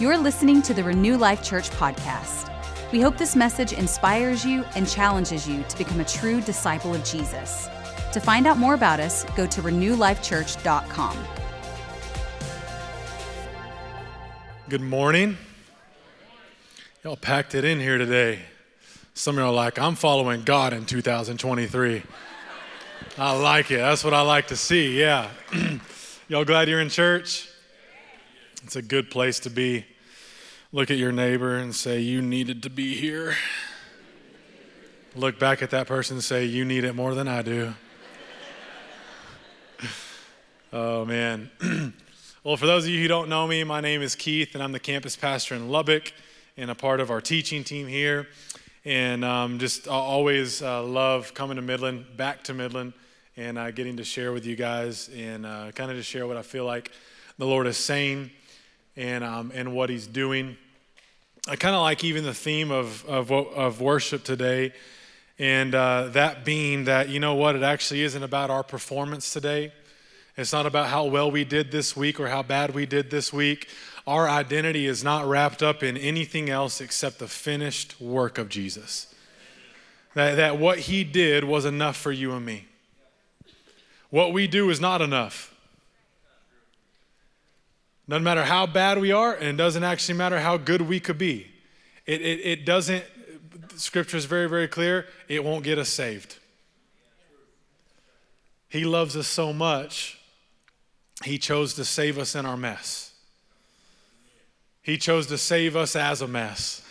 You're listening to the Renew Life Church podcast. We hope this message inspires you and challenges you to become a true disciple of Jesus. To find out more about us, go to renewlifechurch.com. Good morning. Y'all packed it in here today. Some of y'all are like, I'm following God in 2023. I like it. That's what I like to see. Yeah. y'all glad you're in church? It's a good place to be. Look at your neighbor and say, You needed to be here. Look back at that person and say, You need it more than I do. oh, man. well, for those of you who don't know me, my name is Keith, and I'm the campus pastor in Lubbock and a part of our teaching team here. And um, just always uh, love coming to Midland, back to Midland, and uh, getting to share with you guys and uh, kind of just share what I feel like the Lord is saying and, um, and what he's doing. I kind of like even the theme of, of, of worship today, and uh, that being that, you know what, it actually isn't about our performance today. It's not about how well we did this week or how bad we did this week. Our identity is not wrapped up in anything else except the finished work of Jesus. That, that what he did was enough for you and me. What we do is not enough. Doesn't matter how bad we are, and it doesn't actually matter how good we could be. It, it, it doesn't, scripture is very, very clear, it won't get us saved. He loves us so much, He chose to save us in our mess. He chose to save us as a mess.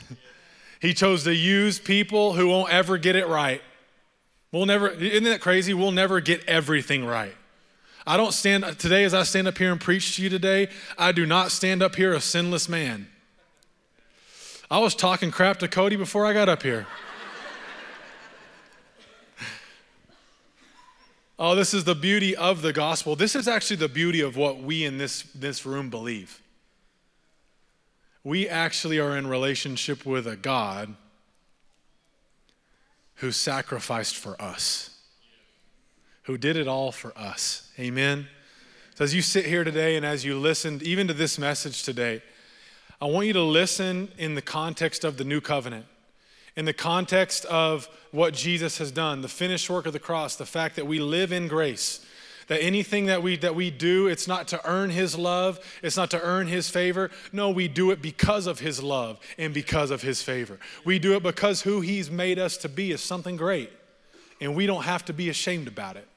he chose to use people who won't ever get it right. We'll never, isn't that crazy? We'll never get everything right. I don't stand, today as I stand up here and preach to you today, I do not stand up here a sinless man. I was talking crap to Cody before I got up here. oh, this is the beauty of the gospel. This is actually the beauty of what we in this, this room believe. We actually are in relationship with a God who sacrificed for us who did it all for us. Amen. So as you sit here today and as you listened even to this message today, I want you to listen in the context of the new covenant, in the context of what Jesus has done, the finished work of the cross, the fact that we live in grace. That anything that we that we do, it's not to earn his love, it's not to earn his favor. No, we do it because of his love and because of his favor. We do it because who he's made us to be is something great. And we don't have to be ashamed about it.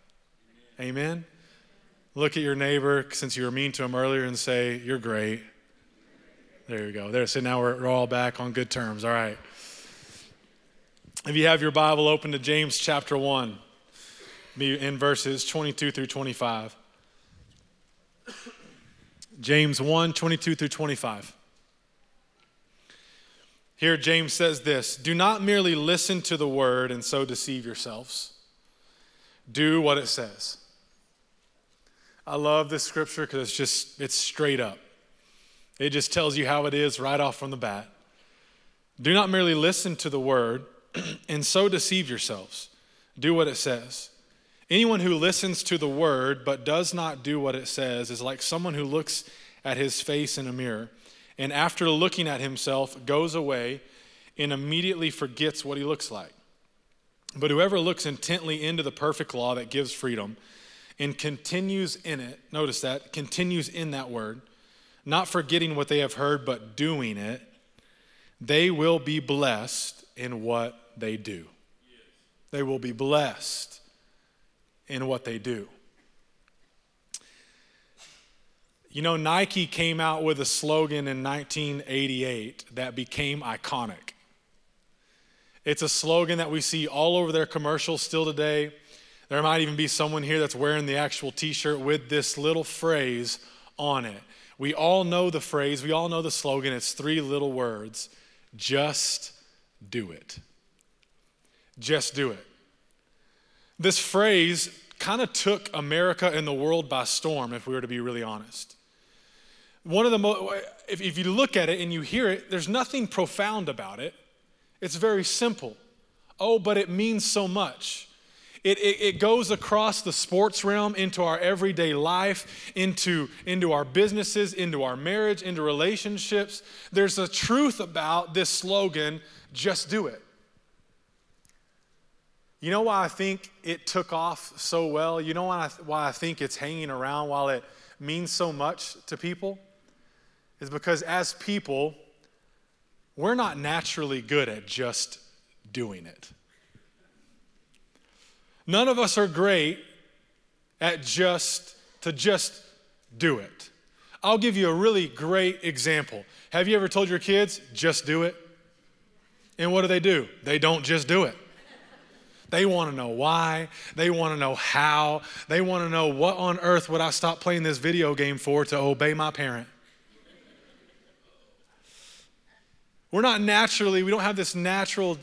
Amen? Look at your neighbor, since you were mean to him earlier, and say, You're great. There you go. There. So now we're, we're all back on good terms. All right. If you have your Bible open to James chapter 1, be in verses 22 through 25. James 1 22 through 25. Here, James says this Do not merely listen to the word and so deceive yourselves. Do what it says. I love this scripture because it's just, it's straight up. It just tells you how it is right off from the bat. Do not merely listen to the word and so deceive yourselves. Do what it says. Anyone who listens to the word but does not do what it says is like someone who looks at his face in a mirror and after looking at himself goes away and immediately forgets what he looks like. But whoever looks intently into the perfect law that gives freedom, and continues in it, notice that, continues in that word, not forgetting what they have heard, but doing it, they will be blessed in what they do. They will be blessed in what they do. You know, Nike came out with a slogan in 1988 that became iconic. It's a slogan that we see all over their commercials still today. There might even be someone here that's wearing the actual t shirt with this little phrase on it. We all know the phrase, we all know the slogan. It's three little words just do it. Just do it. This phrase kind of took America and the world by storm, if we were to be really honest. One of the most, if, if you look at it and you hear it, there's nothing profound about it. It's very simple. Oh, but it means so much. It, it, it, goes across the sports realm into our everyday life, into, into our businesses, into our marriage, into relationships. There's a truth about this slogan just do it. You know why I think it took off so well? You know why I, why I think it's hanging around while it means so much to people? Is because as people, we're not naturally good at just doing it. None of us are great at just to just do it. I'll give you a really great example. Have you ever told your kids, just do it? And what do they do? They don't just do it. They want to know why. They want to know how. They want to know what on earth would I stop playing this video game for to obey my parent. We're not naturally, we don't have this natural,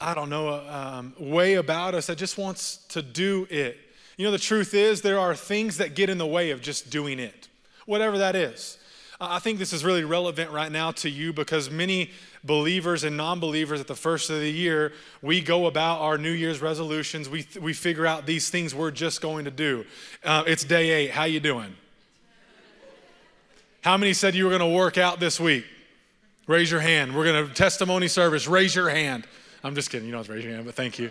I don't know, um, way about us that just wants to do it. You know, the truth is, there are things that get in the way of just doing it, whatever that is. I think this is really relevant right now to you because many believers and non-believers at the first of the year, we go about our New Year's resolutions. We, we figure out these things we're just going to do. Uh, it's day eight. How you doing? How many said you were going to work out this week? Raise your hand. We're going to testimony service. Raise your hand. I'm just kidding. You don't have to raise your hand, but thank you.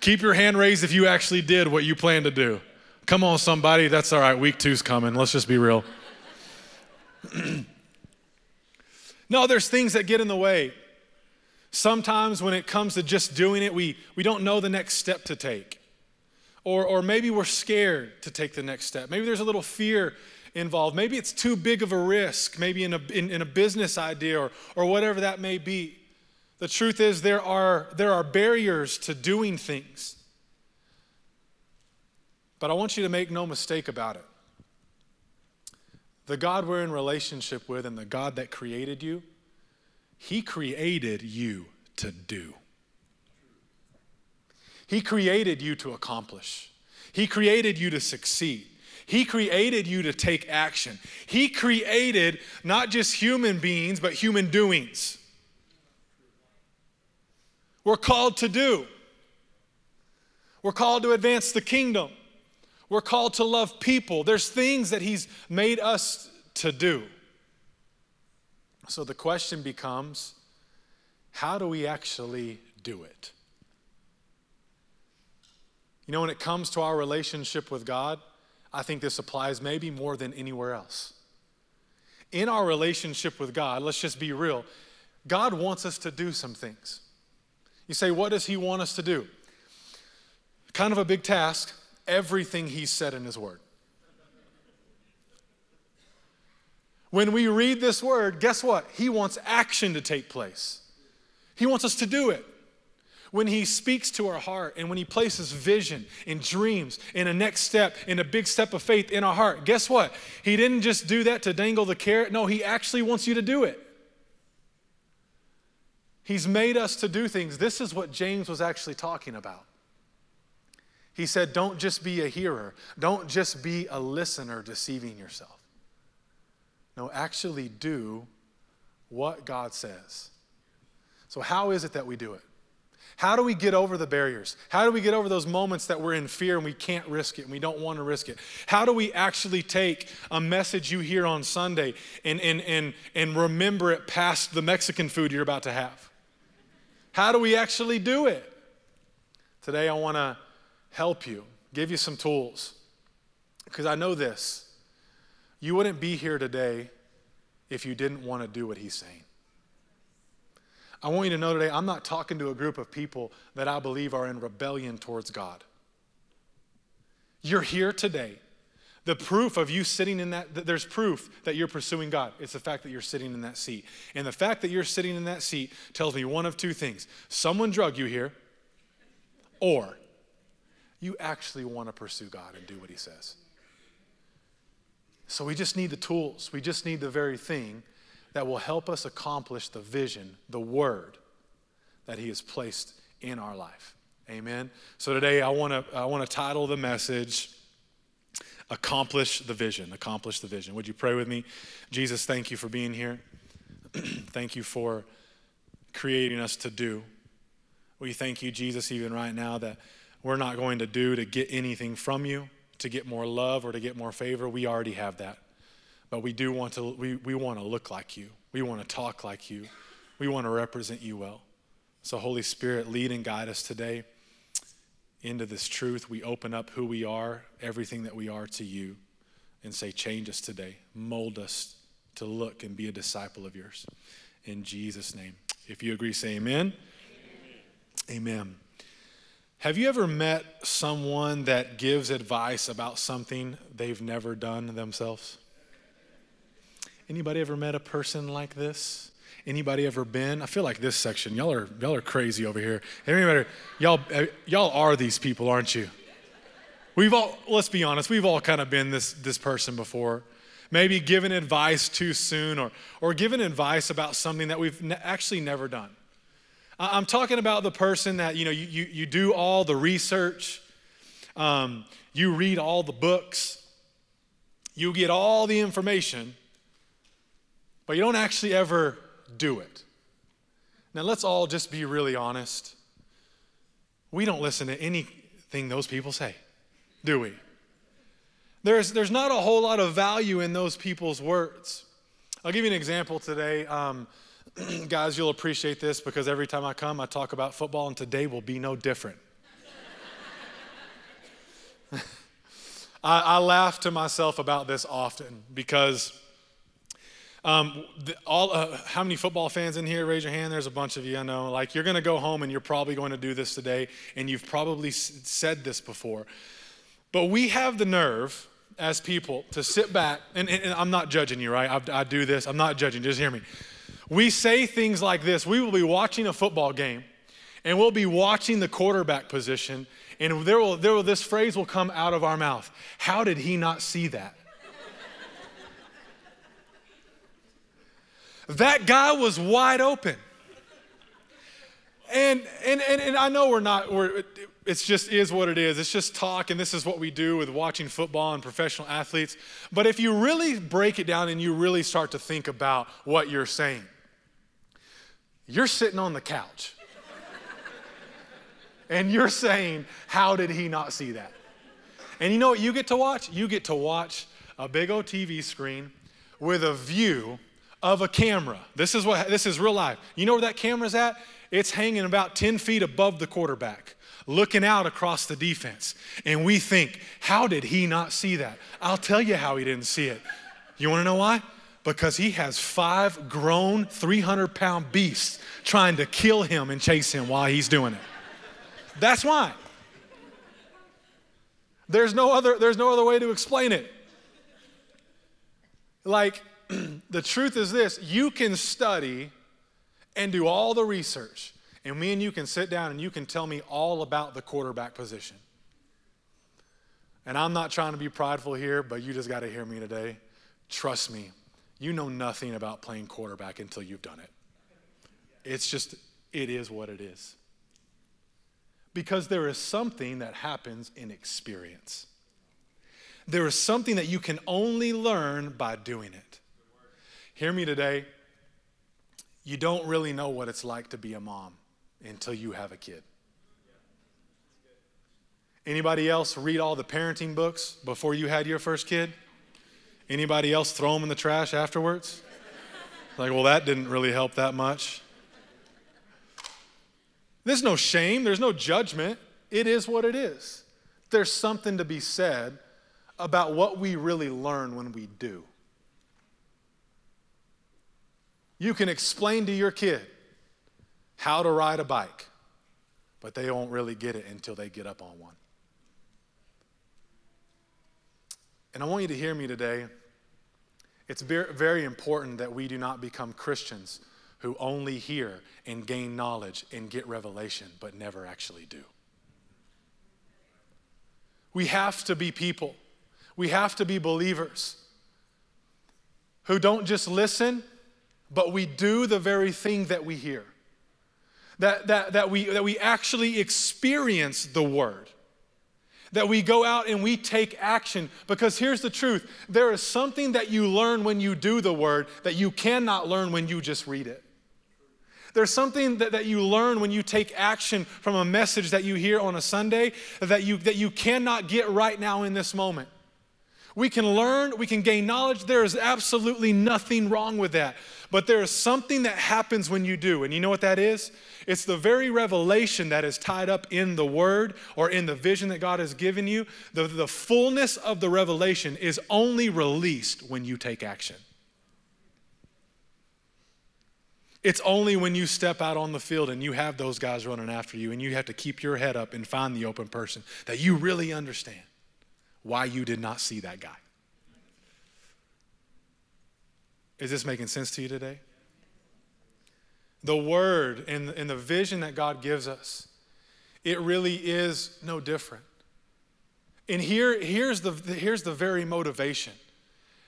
Keep your hand raised if you actually did what you planned to do. Come on, somebody. That's all right. Week two's coming. Let's just be real. no, there's things that get in the way. Sometimes when it comes to just doing it, we, we don't know the next step to take. Or, or maybe we're scared to take the next step. Maybe there's a little fear involved. Maybe it's too big of a risk, maybe in a, in, in a business idea or, or whatever that may be. The truth is, there are, there are barriers to doing things. But I want you to make no mistake about it. The God we're in relationship with and the God that created you, He created you to do. He created you to accomplish. He created you to succeed. He created you to take action. He created not just human beings, but human doings. We're called to do. We're called to advance the kingdom. We're called to love people. There's things that He's made us to do. So the question becomes how do we actually do it? You know, when it comes to our relationship with God, I think this applies maybe more than anywhere else. In our relationship with God, let's just be real, God wants us to do some things. You say, what does He want us to do? Kind of a big task everything he said in his word. When we read this word, guess what? He wants action to take place. He wants us to do it. When he speaks to our heart and when he places vision and dreams and a next step and a big step of faith in our heart, guess what? He didn't just do that to dangle the carrot. No, he actually wants you to do it. He's made us to do things. This is what James was actually talking about. He said, Don't just be a hearer, don't just be a listener deceiving yourself. No, actually do what God says. So, how is it that we do it? How do we get over the barriers? How do we get over those moments that we're in fear and we can't risk it and we don't want to risk it? How do we actually take a message you hear on Sunday and, and, and, and remember it past the Mexican food you're about to have? How do we actually do it? Today, I want to help you, give you some tools. Because I know this you wouldn't be here today if you didn't want to do what he's saying. I want you to know today, I'm not talking to a group of people that I believe are in rebellion towards God. You're here today. The proof of you sitting in that, there's proof that you're pursuing God. It's the fact that you're sitting in that seat. And the fact that you're sitting in that seat tells me one of two things someone drug you here, or you actually want to pursue God and do what He says. So we just need the tools. We just need the very thing that will help us accomplish the vision, the word that He has placed in our life. Amen. So today I want to I want to title the message accomplish the vision accomplish the vision would you pray with me jesus thank you for being here thank you for creating us to do We thank you, Jesus, even right now, that we're not going to do to get anything from you, to get more love or to get more favor. We already have that. But we do want to, we, we want to look like you. We want to talk like you. We want to represent you well. So, Holy Spirit, lead and guide us today into this truth. We open up who we are, everything that we are to you, and say, Change us today. Mold us to look and be a disciple of yours. In Jesus' name. If you agree, say amen. Amen. amen. Have you ever met someone that gives advice about something they've never done themselves? Anybody ever met a person like this? Anybody ever been? I feel like this section, y'all are y'all are crazy over here. Anybody, y'all y'all are these people, aren't you? We've all let's be honest, we've all kind of been this this person before. Maybe given advice too soon or or given advice about something that we've ne- actually never done. I'm talking about the person that you know you you, you do all the research, um, you read all the books, you get all the information, but you don't actually ever do it. Now, let's all just be really honest. We don't listen to anything those people say, do we? There's, there's not a whole lot of value in those people's words. I'll give you an example today. Um, guys, you'll appreciate this because every time I come, I talk about football, and today will be no different. I, I laugh to myself about this often because um, the, all, uh, how many football fans in here? Raise your hand. There's a bunch of you. I know. Like you're going to go home and you're probably going to do this today, and you've probably s- said this before. But we have the nerve as people to sit back, and, and, and I'm not judging you, right? I, I do this. I'm not judging. Just hear me. We say things like this. We will be watching a football game, and we'll be watching the quarterback position, and there will, there will this phrase will come out of our mouth. How did he not see that? That guy was wide open. And, and, and, and I know we're not, we're, it's just is what it is. It's just talk, and this is what we do with watching football and professional athletes. But if you really break it down and you really start to think about what you're saying, you're sitting on the couch. and you're saying, How did he not see that? And you know what you get to watch? You get to watch a big old TV screen with a view of a camera. This is what this is real life. You know where that camera's at? It's hanging about 10 feet above the quarterback, looking out across the defense. And we think, how did he not see that? I'll tell you how he didn't see it. You want to know why? Because he has five grown 300 pound beasts trying to kill him and chase him while he's doing it. That's why. There's no other, there's no other way to explain it. Like, the truth is this you can study and do all the research, and me and you can sit down and you can tell me all about the quarterback position. And I'm not trying to be prideful here, but you just got to hear me today. Trust me, you know nothing about playing quarterback until you've done it. It's just, it is what it is. Because there is something that happens in experience. There is something that you can only learn by doing it. Hear me today. You don't really know what it's like to be a mom until you have a kid. Anybody else read all the parenting books before you had your first kid? Anybody else throw them in the trash afterwards? Like, well, that didn't really help that much. There's no shame, there's no judgment. It is what it is. There's something to be said about what we really learn when we do. You can explain to your kid how to ride a bike, but they won't really get it until they get up on one. And I want you to hear me today. It's very important that we do not become Christians who only hear and gain knowledge and get revelation, but never actually do. We have to be people, we have to be believers who don't just listen but we do the very thing that we hear. That, that, that, we, that we actually experience the word. That we go out and we take action. Because here's the truth there is something that you learn when you do the word that you cannot learn when you just read it. There's something that, that you learn when you take action from a message that you hear on a Sunday that you, that you cannot get right now in this moment. We can learn, we can gain knowledge. There is absolutely nothing wrong with that. But there is something that happens when you do. And you know what that is? It's the very revelation that is tied up in the word or in the vision that God has given you. The, the fullness of the revelation is only released when you take action. It's only when you step out on the field and you have those guys running after you and you have to keep your head up and find the open person that you really understand why you did not see that guy. Is this making sense to you today? The word and, and the vision that God gives us, it really is no different. And here, here's, the, here's the very motivation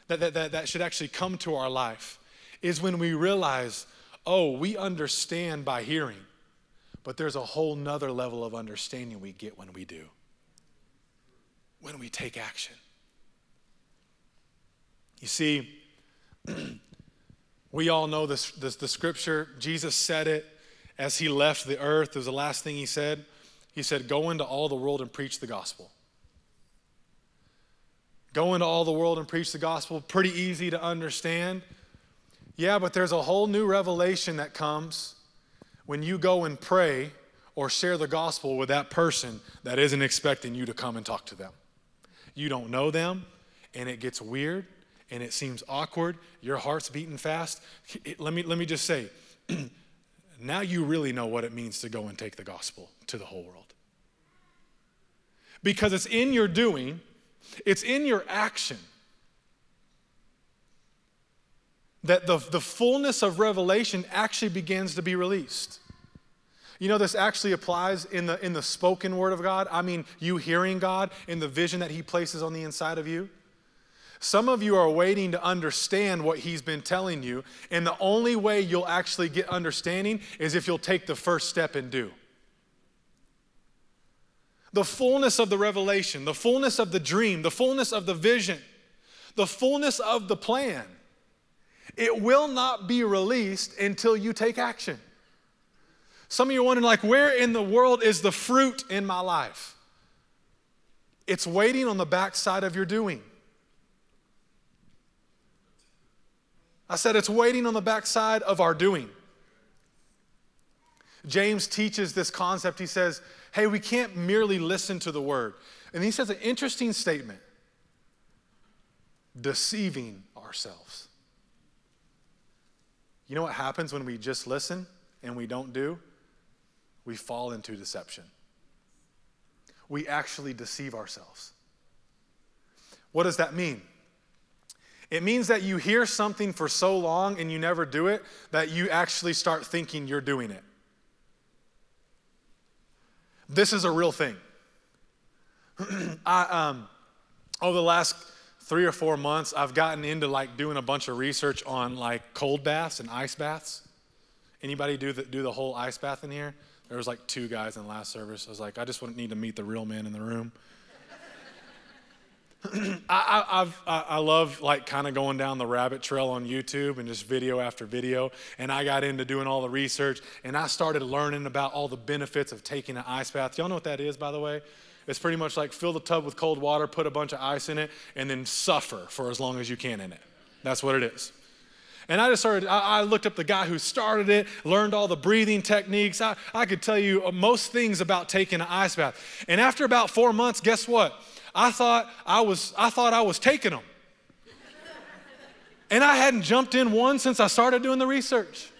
that, that, that, that should actually come to our life is when we realize oh, we understand by hearing, but there's a whole nother level of understanding we get when we do, when we take action. You see, we all know this, this, the scripture. Jesus said it as he left the earth. It was the last thing he said. He said, Go into all the world and preach the gospel. Go into all the world and preach the gospel. Pretty easy to understand. Yeah, but there's a whole new revelation that comes when you go and pray or share the gospel with that person that isn't expecting you to come and talk to them. You don't know them, and it gets weird and it seems awkward. Your heart's beating fast. let, me, let me just say now you really know what it means to go and take the gospel to the whole world. Because it's in your doing, it's in your action that the, the fullness of revelation actually begins to be released. You know, this actually applies in the, in the spoken word of God. I mean, you hearing God in the vision that He places on the inside of you. Some of you are waiting to understand what He's been telling you, and the only way you'll actually get understanding is if you'll take the first step and do. The fullness of the revelation, the fullness of the dream, the fullness of the vision, the fullness of the plan it will not be released until you take action. Some of you are wondering, like, where in the world is the fruit in my life? It's waiting on the backside of your doing. I said it's waiting on the backside of our doing. James teaches this concept. He says, hey, we can't merely listen to the word. And he says an interesting statement deceiving ourselves. You know what happens when we just listen and we don't do? We fall into deception. We actually deceive ourselves. What does that mean? It means that you hear something for so long and you never do it that you actually start thinking you're doing it. This is a real thing. I, um, over the last three or four months, I've gotten into like doing a bunch of research on like cold baths and ice baths. Anybody do the, do the whole ice bath in here? There was like two guys in the last service. I was like, I just wouldn't need to meet the real man in the room. I, I've, I, love like kind of going down the rabbit trail on YouTube and just video after video. And I got into doing all the research and I started learning about all the benefits of taking an ice bath. Y'all know what that is, by the way? It's pretty much like fill the tub with cold water, put a bunch of ice in it, and then suffer for as long as you can in it. That's what it is. And I just started, I, I, looked up the guy who started it, learned all the breathing techniques. I, I could tell you most things about taking an ice bath. And after about four months, guess what? I thought I was, I thought I was taking them. and I hadn't jumped in one since I started doing the research.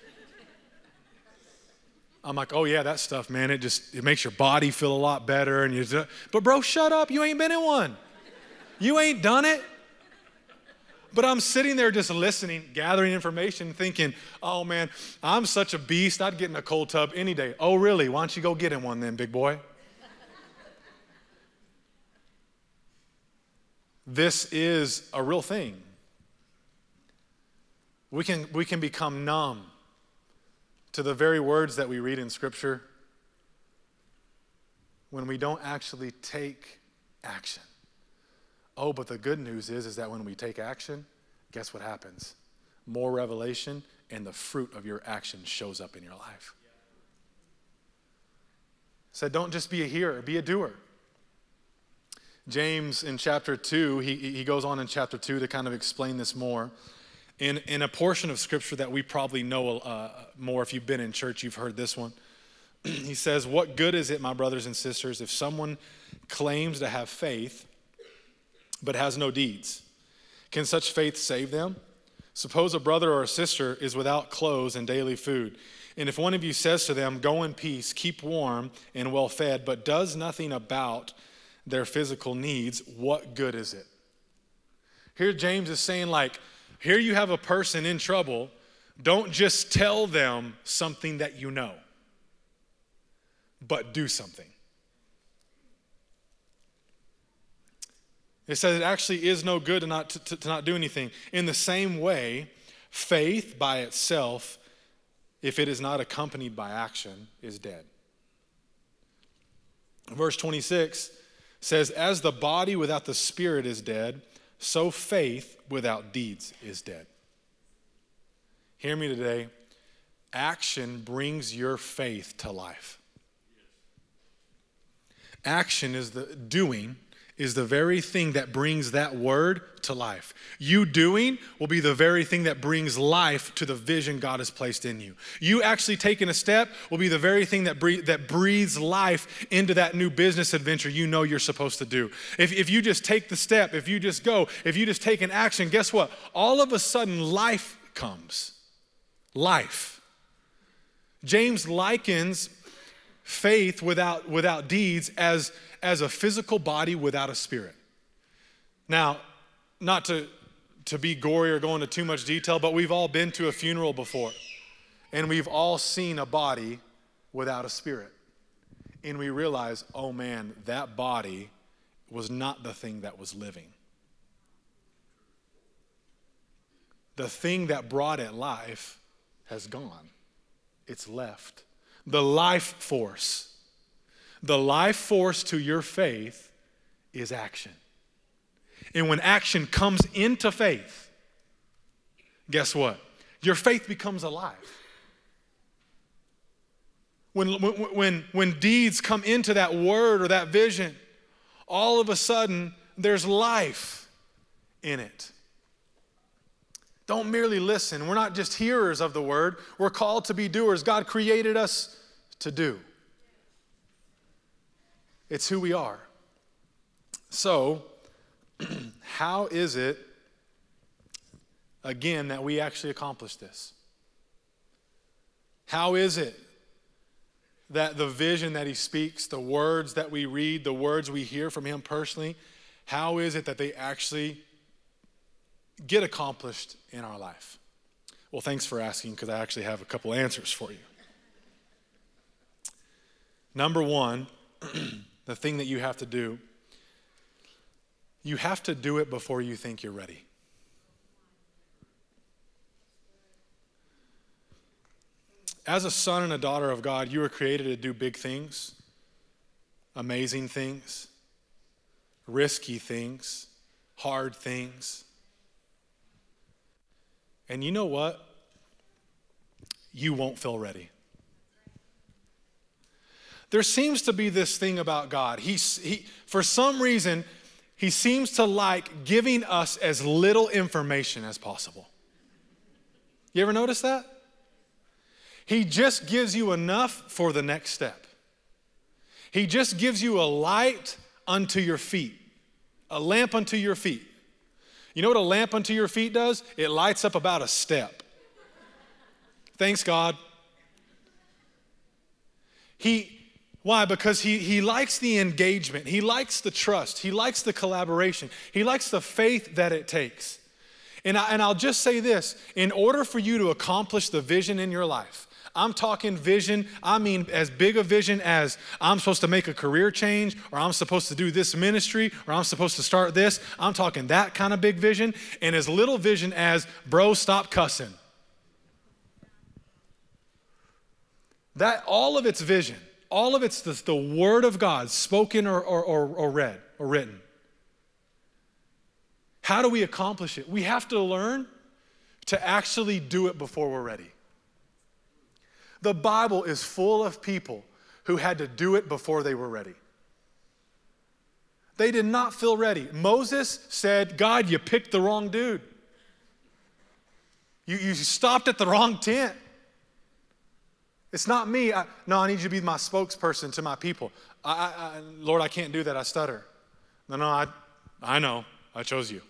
I'm like, oh yeah, that stuff, man. It just it makes your body feel a lot better. And you, but bro, shut up. You ain't been in one. You ain't done it. But I'm sitting there just listening, gathering information, thinking, oh man, I'm such a beast. I'd get in a cold tub any day. Oh really? Why don't you go get in one then, big boy? this is a real thing. We can, we can become numb to the very words that we read in Scripture when we don't actually take action. Oh, but the good news is, is that when we take action, guess what happens? more revelation, and the fruit of your action shows up in your life. Said, don't just be a hearer, be a doer. James in chapter 2, he, he goes on in chapter 2 to kind of explain this more. In, in a portion of scripture that we probably know uh, more, if you've been in church, you've heard this one. he says, What good is it, my brothers and sisters, if someone claims to have faith but has no deeds? Can such faith save them? Suppose a brother or a sister is without clothes and daily food. And if one of you says to them, Go in peace, keep warm and well fed, but does nothing about their physical needs, what good is it? Here, James is saying, like, here you have a person in trouble. Don't just tell them something that you know, but do something. It says it actually is no good to not, to, to not do anything. In the same way, faith by itself, if it is not accompanied by action, is dead. Verse 26 says, As the body without the spirit is dead, so faith without deeds is dead. Hear me today. Action brings your faith to life. Action is the doing is the very thing that brings that word to life. You doing will be the very thing that brings life to the vision God has placed in you. You actually taking a step will be the very thing that, that breathes life into that new business adventure you know you're supposed to do. If, if you just take the step, if you just go, if you just take an action, guess what? All of a sudden, life comes. Life. James likens faith without, without deeds as as a physical body without a spirit. Now, not to, to be gory or go into too much detail, but we've all been to a funeral before, and we've all seen a body without a spirit. And we realize, oh man, that body was not the thing that was living. The thing that brought it life has gone, it's left. The life force the life force to your faith is action. And when action comes into faith, guess what? Your faith becomes alive. When, when, when, when deeds come into that word or that vision, all of a sudden there's life in it. Don't merely listen. We're not just hearers of the word, we're called to be doers. God created us to do. It's who we are. So, how is it, again, that we actually accomplish this? How is it that the vision that he speaks, the words that we read, the words we hear from him personally, how is it that they actually get accomplished in our life? Well, thanks for asking because I actually have a couple answers for you. Number one, the thing that you have to do, you have to do it before you think you're ready. As a son and a daughter of God, you were created to do big things, amazing things, risky things, hard things. And you know what? You won't feel ready there seems to be this thing about God. He, he, for some reason, he seems to like giving us as little information as possible. You ever notice that? He just gives you enough for the next step. He just gives you a light unto your feet, a lamp unto your feet. You know what a lamp unto your feet does? It lights up about a step. Thanks, God. He, why? Because he, he likes the engagement, he likes the trust, he likes the collaboration, he likes the faith that it takes. And, I, and I'll just say this in order for you to accomplish the vision in your life, I'm talking vision, I mean as big a vision as I'm supposed to make a career change, or I'm supposed to do this ministry, or I'm supposed to start this. I'm talking that kind of big vision, and as little vision as, bro, stop cussing. That all of its vision all of it's the, the Word of God, spoken or, or, or, or read or written. How do we accomplish it? We have to learn to actually do it before we're ready. The Bible is full of people who had to do it before they were ready. They did not feel ready. Moses said, God, you picked the wrong dude. You, you stopped at the wrong tent. It's not me. I, no, I need you to be my spokesperson to my people. I, I, Lord, I can't do that. I stutter. No, no, I, I know. I chose you.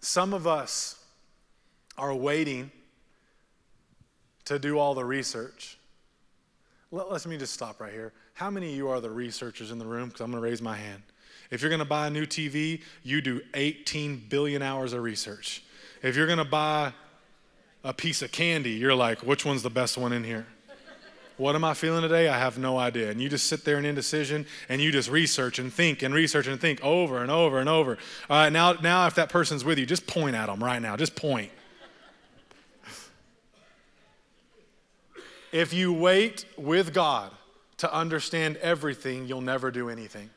Some of us are waiting to do all the research. Let, let me just stop right here. How many of you are the researchers in the room? Because I'm going to raise my hand. If you're going to buy a new TV, you do 18 billion hours of research. If you're going to buy a piece of candy, you're like, which one's the best one in here? What am I feeling today? I have no idea. And you just sit there in indecision and you just research and think and research and think over and over and over. All right, now, now if that person's with you, just point at them right now. Just point. if you wait with God to understand everything, you'll never do anything.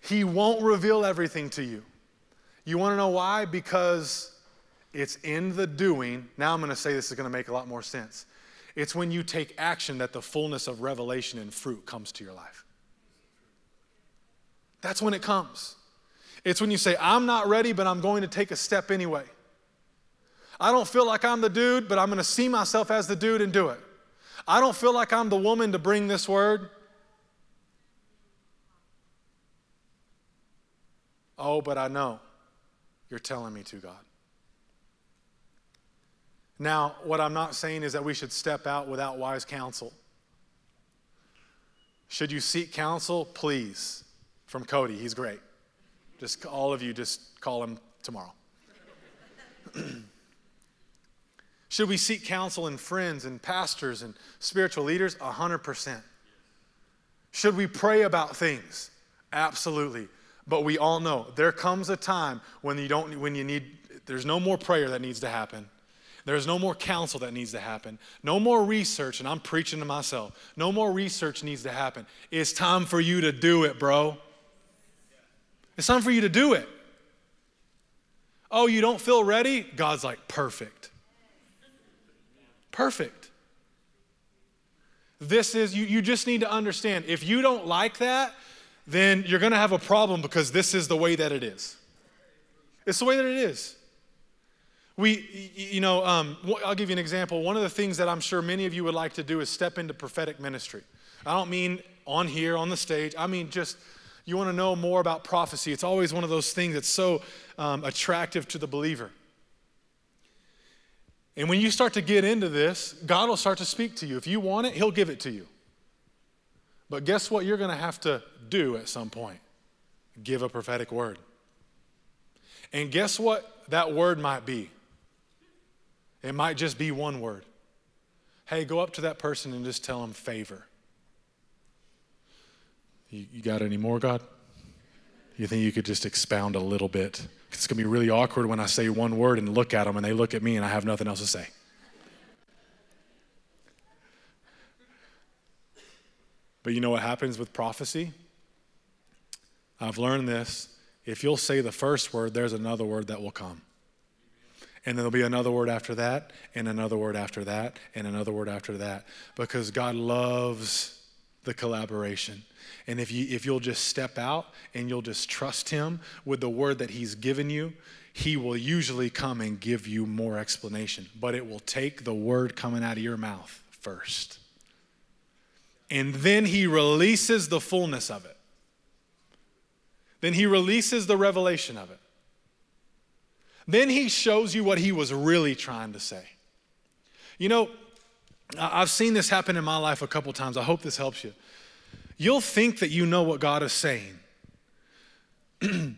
He won't reveal everything to you. You want to know why? Because it's in the doing. Now I'm going to say this is going to make a lot more sense. It's when you take action that the fullness of revelation and fruit comes to your life. That's when it comes. It's when you say, I'm not ready, but I'm going to take a step anyway. I don't feel like I'm the dude, but I'm going to see myself as the dude and do it. I don't feel like I'm the woman to bring this word. Oh, but I know you're telling me to, God. Now, what I'm not saying is that we should step out without wise counsel. Should you seek counsel? Please. From Cody, he's great. Just all of you, just call him tomorrow. Should we seek counsel in friends and pastors and spiritual leaders? 100%. Should we pray about things? Absolutely. But we all know there comes a time when you don't when you need there's no more prayer that needs to happen. There's no more counsel that needs to happen. No more research, and I'm preaching to myself. No more research needs to happen. It's time for you to do it, bro. It's time for you to do it. Oh, you don't feel ready? God's like, perfect. Perfect. This is, you, you just need to understand if you don't like that, then you're going to have a problem because this is the way that it is. It's the way that it is. We, you know, um, I'll give you an example. One of the things that I'm sure many of you would like to do is step into prophetic ministry. I don't mean on here, on the stage. I mean just you want to know more about prophecy. It's always one of those things that's so um, attractive to the believer. And when you start to get into this, God will start to speak to you. If you want it, He'll give it to you. But guess what you're going to have to do at some point? Give a prophetic word. And guess what that word might be? It might just be one word. Hey, go up to that person and just tell them favor. You, you got any more, God? You think you could just expound a little bit? It's going to be really awkward when I say one word and look at them and they look at me and I have nothing else to say. But you know what happens with prophecy? I've learned this. If you'll say the first word, there's another word that will come. And there'll be another word after that, and another word after that, and another word after that. Because God loves the collaboration. And if, you, if you'll just step out and you'll just trust Him with the word that He's given you, He will usually come and give you more explanation. But it will take the word coming out of your mouth first. And then He releases the fullness of it. Then He releases the revelation of it. Then he shows you what he was really trying to say. You know, I've seen this happen in my life a couple times. I hope this helps you. You'll think that you know what God is saying, and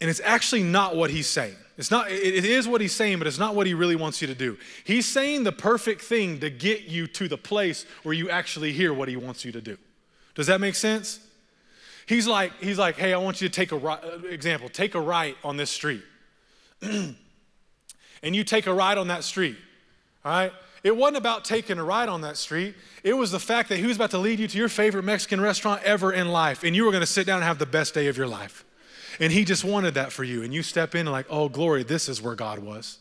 it's actually not what he's saying. It's not, it is what he's saying, but it's not what he really wants you to do. He's saying the perfect thing to get you to the place where you actually hear what he wants you to do. Does that make sense? He's like, he's like, hey, I want you to take a right, example, take a right on this street. and you take a ride on that street, all right? It wasn't about taking a ride on that street. It was the fact that he was about to lead you to your favorite Mexican restaurant ever in life, and you were going to sit down and have the best day of your life. And He just wanted that for you. And you step in and, like, oh, glory, this is where God was.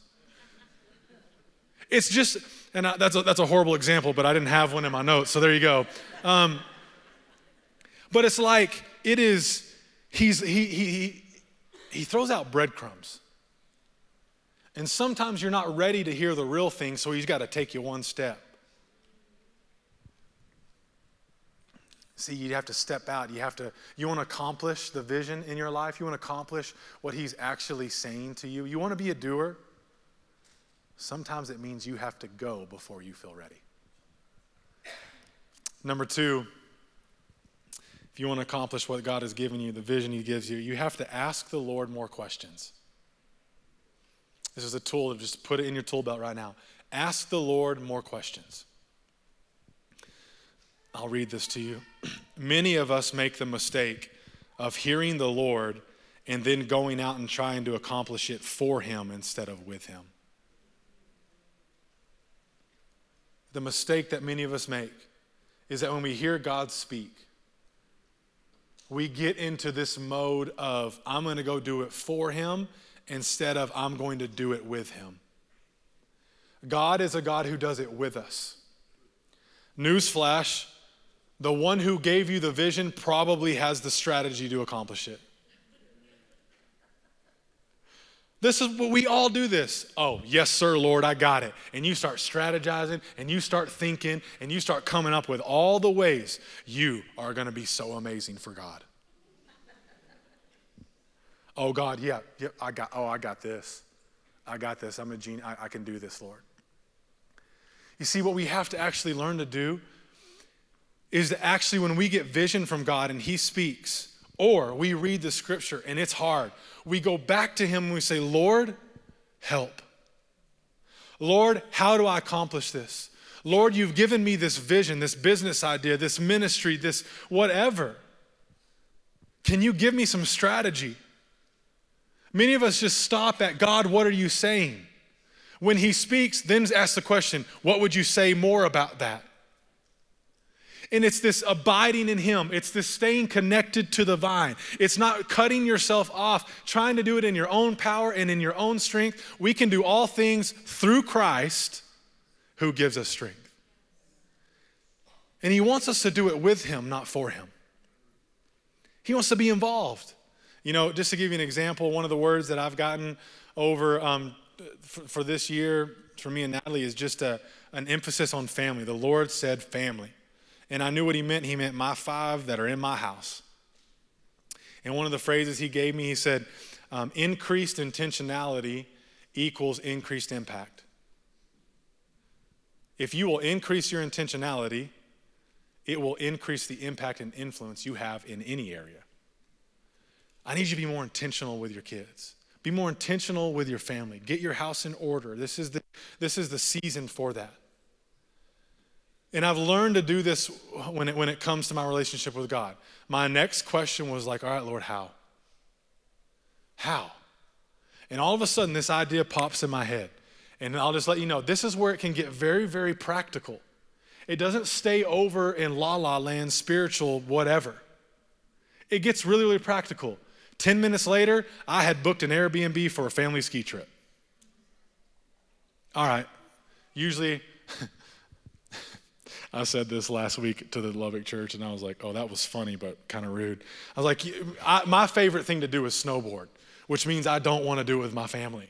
It's just, and I, that's, a, that's a horrible example, but I didn't have one in my notes, so there you go. Um, but it's like, it is, he's, he, he, he, he throws out breadcrumbs. And sometimes you're not ready to hear the real thing, so he's got to take you one step. See, you have to step out. You have to, you want to accomplish the vision in your life. You want to accomplish what he's actually saying to you. You want to be a doer. Sometimes it means you have to go before you feel ready. Number two, if you want to accomplish what God has given you, the vision he gives you, you have to ask the Lord more questions. This is a tool to just put it in your tool belt right now. Ask the Lord more questions. I'll read this to you. Many of us make the mistake of hearing the Lord and then going out and trying to accomplish it for Him instead of with Him. The mistake that many of us make is that when we hear God speak, we get into this mode of, I'm going to go do it for Him instead of I'm going to do it with him. God is a God who does it with us. Newsflash the one who gave you the vision probably has the strategy to accomplish it. This is what we all do this. Oh, yes, sir, Lord, I got it. And you start strategizing and you start thinking and you start coming up with all the ways you are going to be so amazing for God. Oh, God, yeah, yeah, I got, oh, I got this. I got this. I'm a genius. I, I can do this, Lord. You see, what we have to actually learn to do is to actually, when we get vision from God and He speaks, or we read the scripture and it's hard, we go back to Him and we say, Lord, help. Lord, how do I accomplish this? Lord, you've given me this vision, this business idea, this ministry, this whatever. Can you give me some strategy? Many of us just stop at God, what are you saying? When He speaks, then ask the question, what would you say more about that? And it's this abiding in Him. It's this staying connected to the vine. It's not cutting yourself off, trying to do it in your own power and in your own strength. We can do all things through Christ who gives us strength. And He wants us to do it with Him, not for Him. He wants to be involved. You know, just to give you an example, one of the words that I've gotten over um, for, for, this year for me and Natalie is just a, an emphasis on family. The Lord said family. And I knew what He meant. He meant my five that are in my house. And one of the phrases He gave me, He said, um, increased intentionality equals increased impact. If you will increase your intentionality, it will increase the impact and influence you have in any area. I need you to be more intentional with your kids. Be more intentional with your family. Get your house in order. This is the, this is the season for that. And I've learned to do this when it, when it comes to my relationship with God. My next question was like, all right, Lord, how? How? And all of a sudden, this idea pops in my head. And I'll just let you know this is where it can get very, very practical. It doesn't stay over in la la land, spiritual, whatever. It gets really, really practical. 10 minutes later, I had booked an Airbnb for a family ski trip. All right, usually, I said this last week to the Lubbock church, and I was like, oh, that was funny, but kind of rude. I was like, I, my favorite thing to do is snowboard, which means I don't want to do it with my family.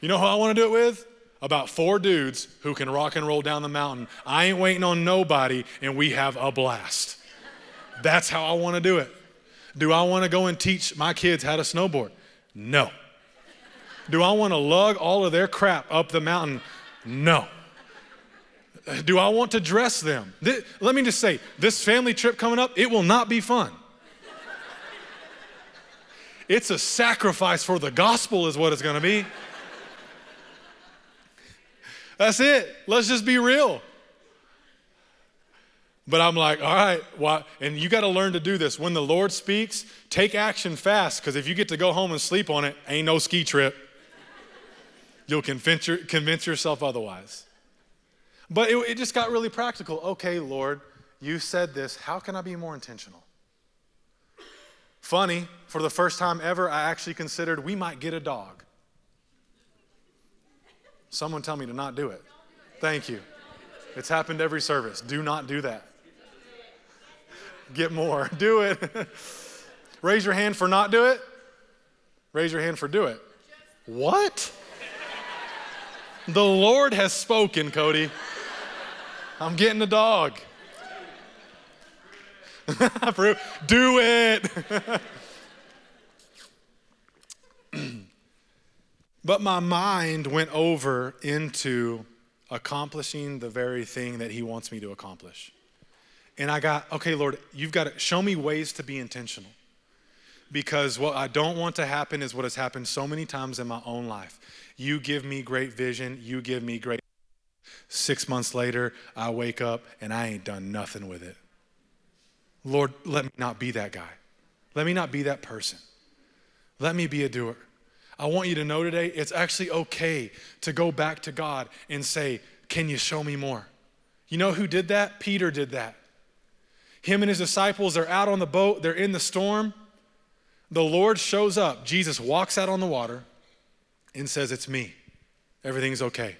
You know who I want to do it with? About four dudes who can rock and roll down the mountain. I ain't waiting on nobody, and we have a blast. That's how I want to do it. Do I want to go and teach my kids how to snowboard? No. Do I want to lug all of their crap up the mountain? No. Do I want to dress them? let me just say this family trip coming up, it will not be fun. It's a sacrifice for the gospel, is what it's going to be. That's it. Let's just be real. But I'm like, all right, why? And you got to learn to do this. When the Lord speaks, take action fast, because if you get to go home and sleep on it, ain't no ski trip. You'll convince, your, convince yourself otherwise. But it, it just got really practical. Okay, Lord, you said this. How can I be more intentional? Funny, for the first time ever, I actually considered we might get a dog. Someone tell me to not do it. Thank you. It's happened every service. Do not do that. Get more. Do it. Raise your hand for not do it. Raise your hand for do it. What? The Lord has spoken, Cody. I'm getting the dog. do it. but my mind went over into accomplishing the very thing that He wants me to accomplish. And I got, okay, Lord, you've got to show me ways to be intentional. Because what I don't want to happen is what has happened so many times in my own life. You give me great vision, you give me great. Six months later, I wake up and I ain't done nothing with it. Lord, let me not be that guy. Let me not be that person. Let me be a doer. I want you to know today it's actually okay to go back to God and say, Can you show me more? You know who did that? Peter did that. Him and his disciples are out on the boat, they're in the storm. The Lord shows up. Jesus walks out on the water and says, It's me. Everything's okay.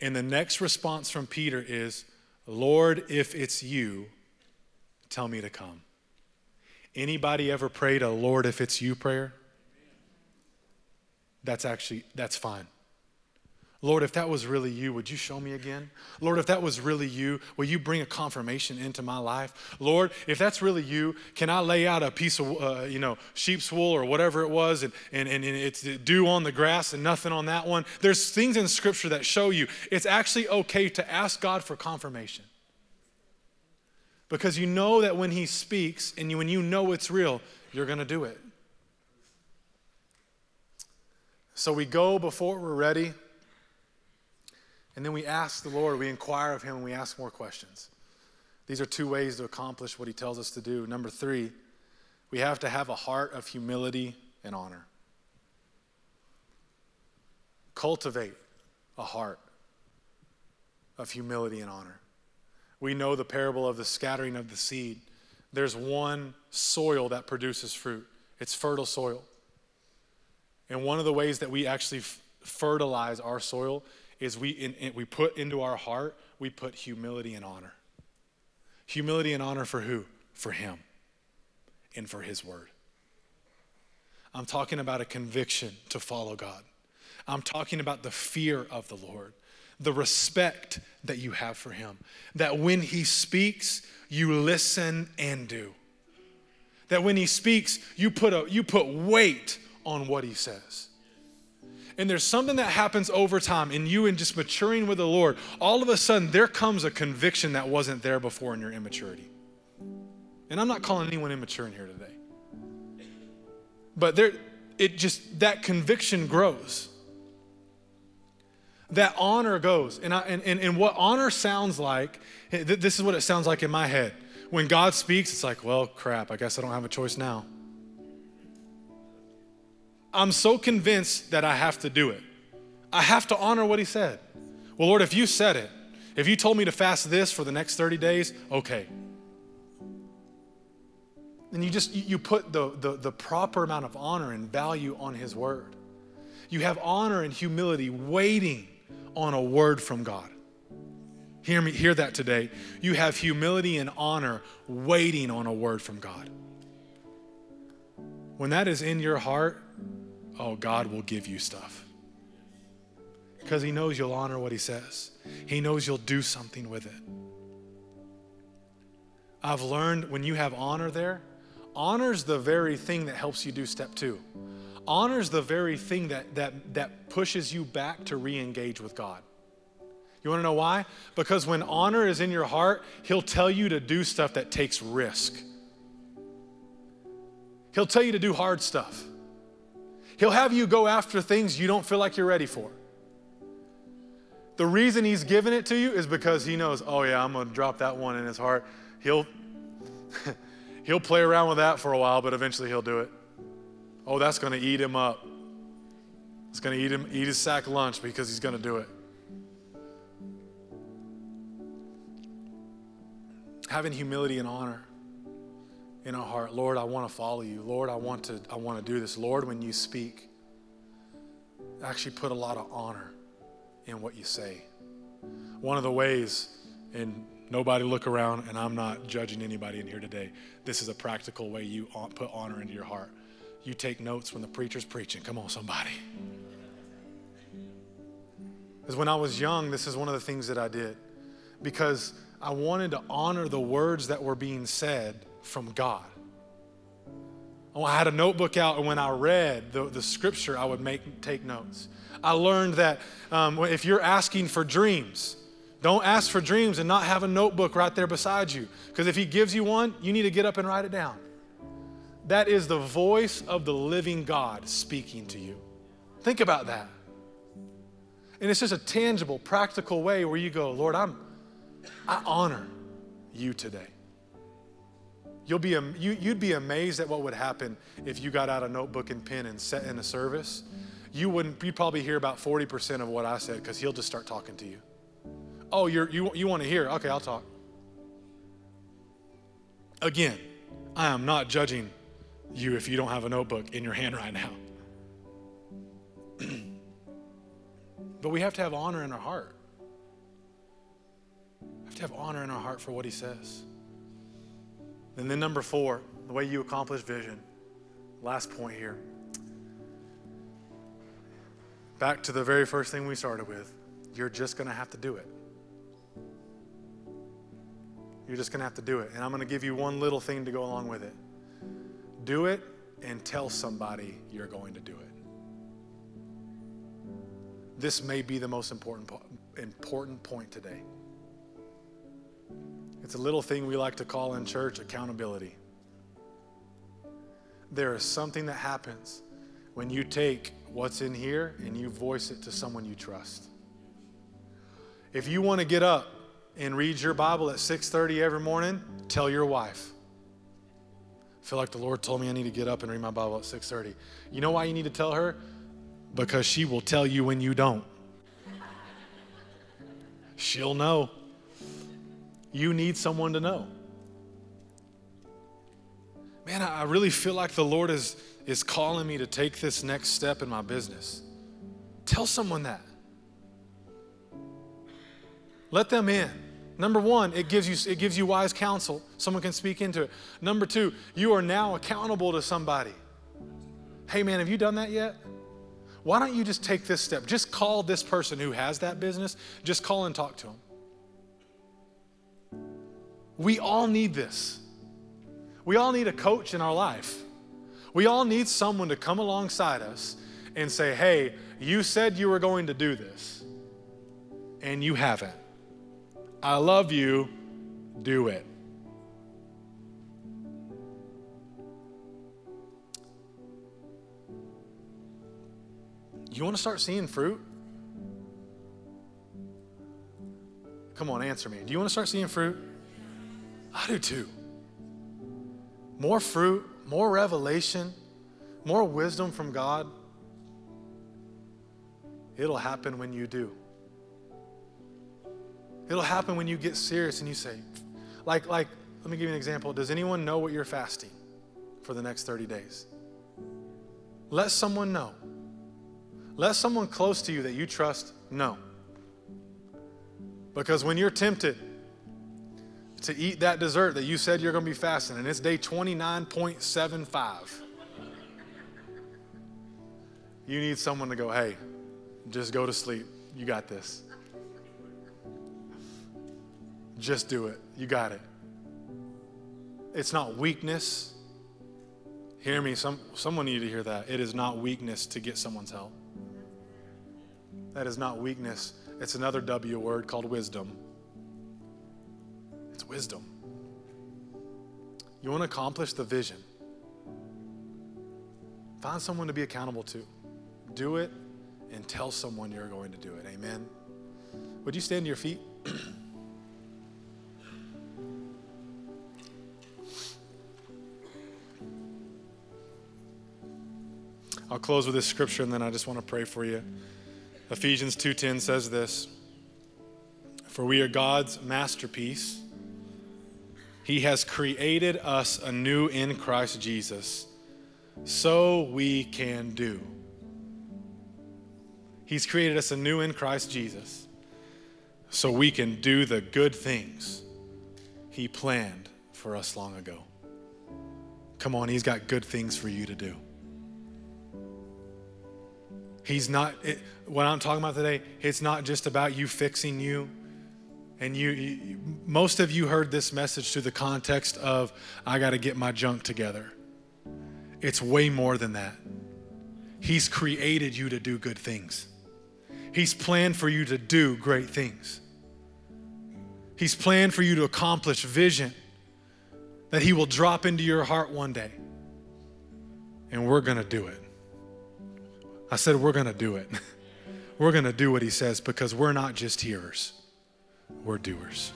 And the next response from Peter is, Lord, if it's you, tell me to come. Anybody ever prayed a Lord, if it's you prayer? That's actually, that's fine. Lord, if that was really you, would you show me again? Lord, if that was really you, will you bring a confirmation into my life? Lord, if that's really you, can I lay out a piece of, uh, you know, sheep's wool or whatever it was and, and, and it's dew on the grass and nothing on that one? There's things in Scripture that show you it's actually okay to ask God for confirmation. Because you know that when He speaks and you, when you know it's real, you're going to do it. So we go before we're ready. And then we ask the Lord, we inquire of Him, and we ask more questions. These are two ways to accomplish what He tells us to do. Number three, we have to have a heart of humility and honor. Cultivate a heart of humility and honor. We know the parable of the scattering of the seed. There's one soil that produces fruit, it's fertile soil. And one of the ways that we actually f- fertilize our soil is we, in, in, we put into our heart, we put humility and honor. Humility and honor for who? For Him and for His Word. I'm talking about a conviction to follow God. I'm talking about the fear of the Lord, the respect that you have for Him. That when He speaks, you listen and do. That when He speaks, you put, a, you put weight on what He says and there's something that happens over time in you and just maturing with the Lord, all of a sudden there comes a conviction that wasn't there before in your immaturity. And I'm not calling anyone immature in here today. But there it just that conviction grows. That honor goes. And, I, and, and, and what honor sounds like, this is what it sounds like in my head. When God speaks, it's like, well, crap, I guess I don't have a choice now. I'm so convinced that I have to do it. I have to honor what he said. Well, Lord, if you said it, if you told me to fast this for the next 30 days, okay. And you just you put the, the, the proper amount of honor and value on his word. You have honor and humility waiting on a word from God. Hear me, hear that today. You have humility and honor waiting on a word from God. When that is in your heart, oh, God will give you stuff. Because He knows you'll honor what He says, He knows you'll do something with it. I've learned when you have honor there, honor's the very thing that helps you do step two. Honor's the very thing that, that, that pushes you back to re engage with God. You wanna know why? Because when honor is in your heart, He'll tell you to do stuff that takes risk. He'll tell you to do hard stuff. He'll have you go after things you don't feel like you're ready for. The reason he's given it to you is because he knows, oh yeah, I'm to drop that one in his heart. He'll he'll play around with that for a while, but eventually he'll do it. Oh, that's to eat him up. It's to eat him eat his sack lunch because he's to do it. Having humility and honor. In our heart, Lord, I want to follow you. Lord, I want to I want to do this. Lord, when you speak, actually put a lot of honor in what you say. One of the ways, and nobody look around, and I'm not judging anybody in here today. This is a practical way you put honor into your heart. You take notes when the preacher's preaching. Come on, somebody. Because when I was young, this is one of the things that I did because I wanted to honor the words that were being said from God. Oh, I had a notebook out, and when I read the, the scripture, I would make take notes. I learned that um, if you're asking for dreams, don't ask for dreams and not have a notebook right there beside you. Because if He gives you one, you need to get up and write it down. That is the voice of the living God speaking to you. Think about that. And it's just a tangible, practical way where you go, Lord, I'm, I honor you today. You'll be, you, you'd be amazed at what would happen if you got out a notebook and pen and set in a service. You wouldn't, you'd probably hear about 40% of what I said because he'll just start talking to you. Oh, you're, you, you want to hear? Okay, I'll talk. Again, I am not judging you if you don't have a notebook in your hand right now. but we have to have honor in our heart. We have to have honor in our heart for what he says. And then, number four, the way you accomplish vision. Last point here. Back to the very first thing we started with. You're just going to have to do it. You're just going to have to do it. And I'm going to give you one little thing to go along with it do it and tell somebody you're going to do it. This may be the most important, important point today. It's a little thing we like to call in church accountability. There is something that happens when you take what's in here and you voice it to someone you trust. If you want to get up and read your Bible at 6:30 every morning, tell your wife. I feel like the Lord told me I need to get up and read my Bible at 6:30. You know why you need to tell her? Because she will tell you when you don't. She'll know. You need someone to know. Man, I really feel like the Lord is, is calling me to take this next step in my business. Tell someone that. Let them in. Number one, it gives you it gives you wise counsel. Someone can speak into it. Number two, you are now accountable to somebody. Hey man, have you done that yet? Why don't you just take this step? Just call this person who has that business. Just call and talk to them. We all need this. We all need a coach in our life. We all need someone to come alongside us and say, hey, you said you were going to do this, and you haven't. I love you, do it. You want to start seeing fruit? Come on, answer me. Do you want to start seeing fruit? I do too. More fruit, more revelation, more wisdom from God. It'll happen when you do. It'll happen when you get serious and you say, like, like, let me give you an example. Does anyone know what you're fasting for the next 30 days? Let someone know. Let someone close to you that you trust know. Because when you're tempted to eat that dessert that you said you're going to be fasting, and it's day 29.75, you need someone to go, hey, just go to sleep. You got this. Just do it. You got it. It's not weakness. Hear me, some, someone need to hear that. It is not weakness to get someone's help. That is not weakness. It's another W word called wisdom. It's wisdom. You want to accomplish the vision. Find someone to be accountable to. Do it and tell someone you're going to do it. Amen. Would you stand to your feet? I'll close with this scripture and then I just want to pray for you. Ephesians 2:10 says this, "For we are God's masterpiece. He has created us anew in Christ Jesus so we can do. He's created us anew in Christ Jesus so we can do the good things He planned for us long ago. Come on, He's got good things for you to do. He's not, it, what I'm talking about today, it's not just about you fixing you. And you, you most of you heard this message through the context of, I got to get my junk together. It's way more than that. He's created you to do good things. He's planned for you to do great things. He's planned for you to accomplish vision that He will drop into your heart one day. And we're going to do it. I said, we're going to do it. we're going to do what He says because we're not just hearers, we're doers.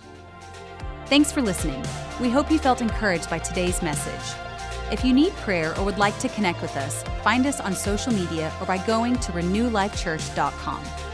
Thanks for listening. We hope you felt encouraged by today's message. If you need prayer or would like to connect with us, find us on social media or by going to renewlifechurch.com.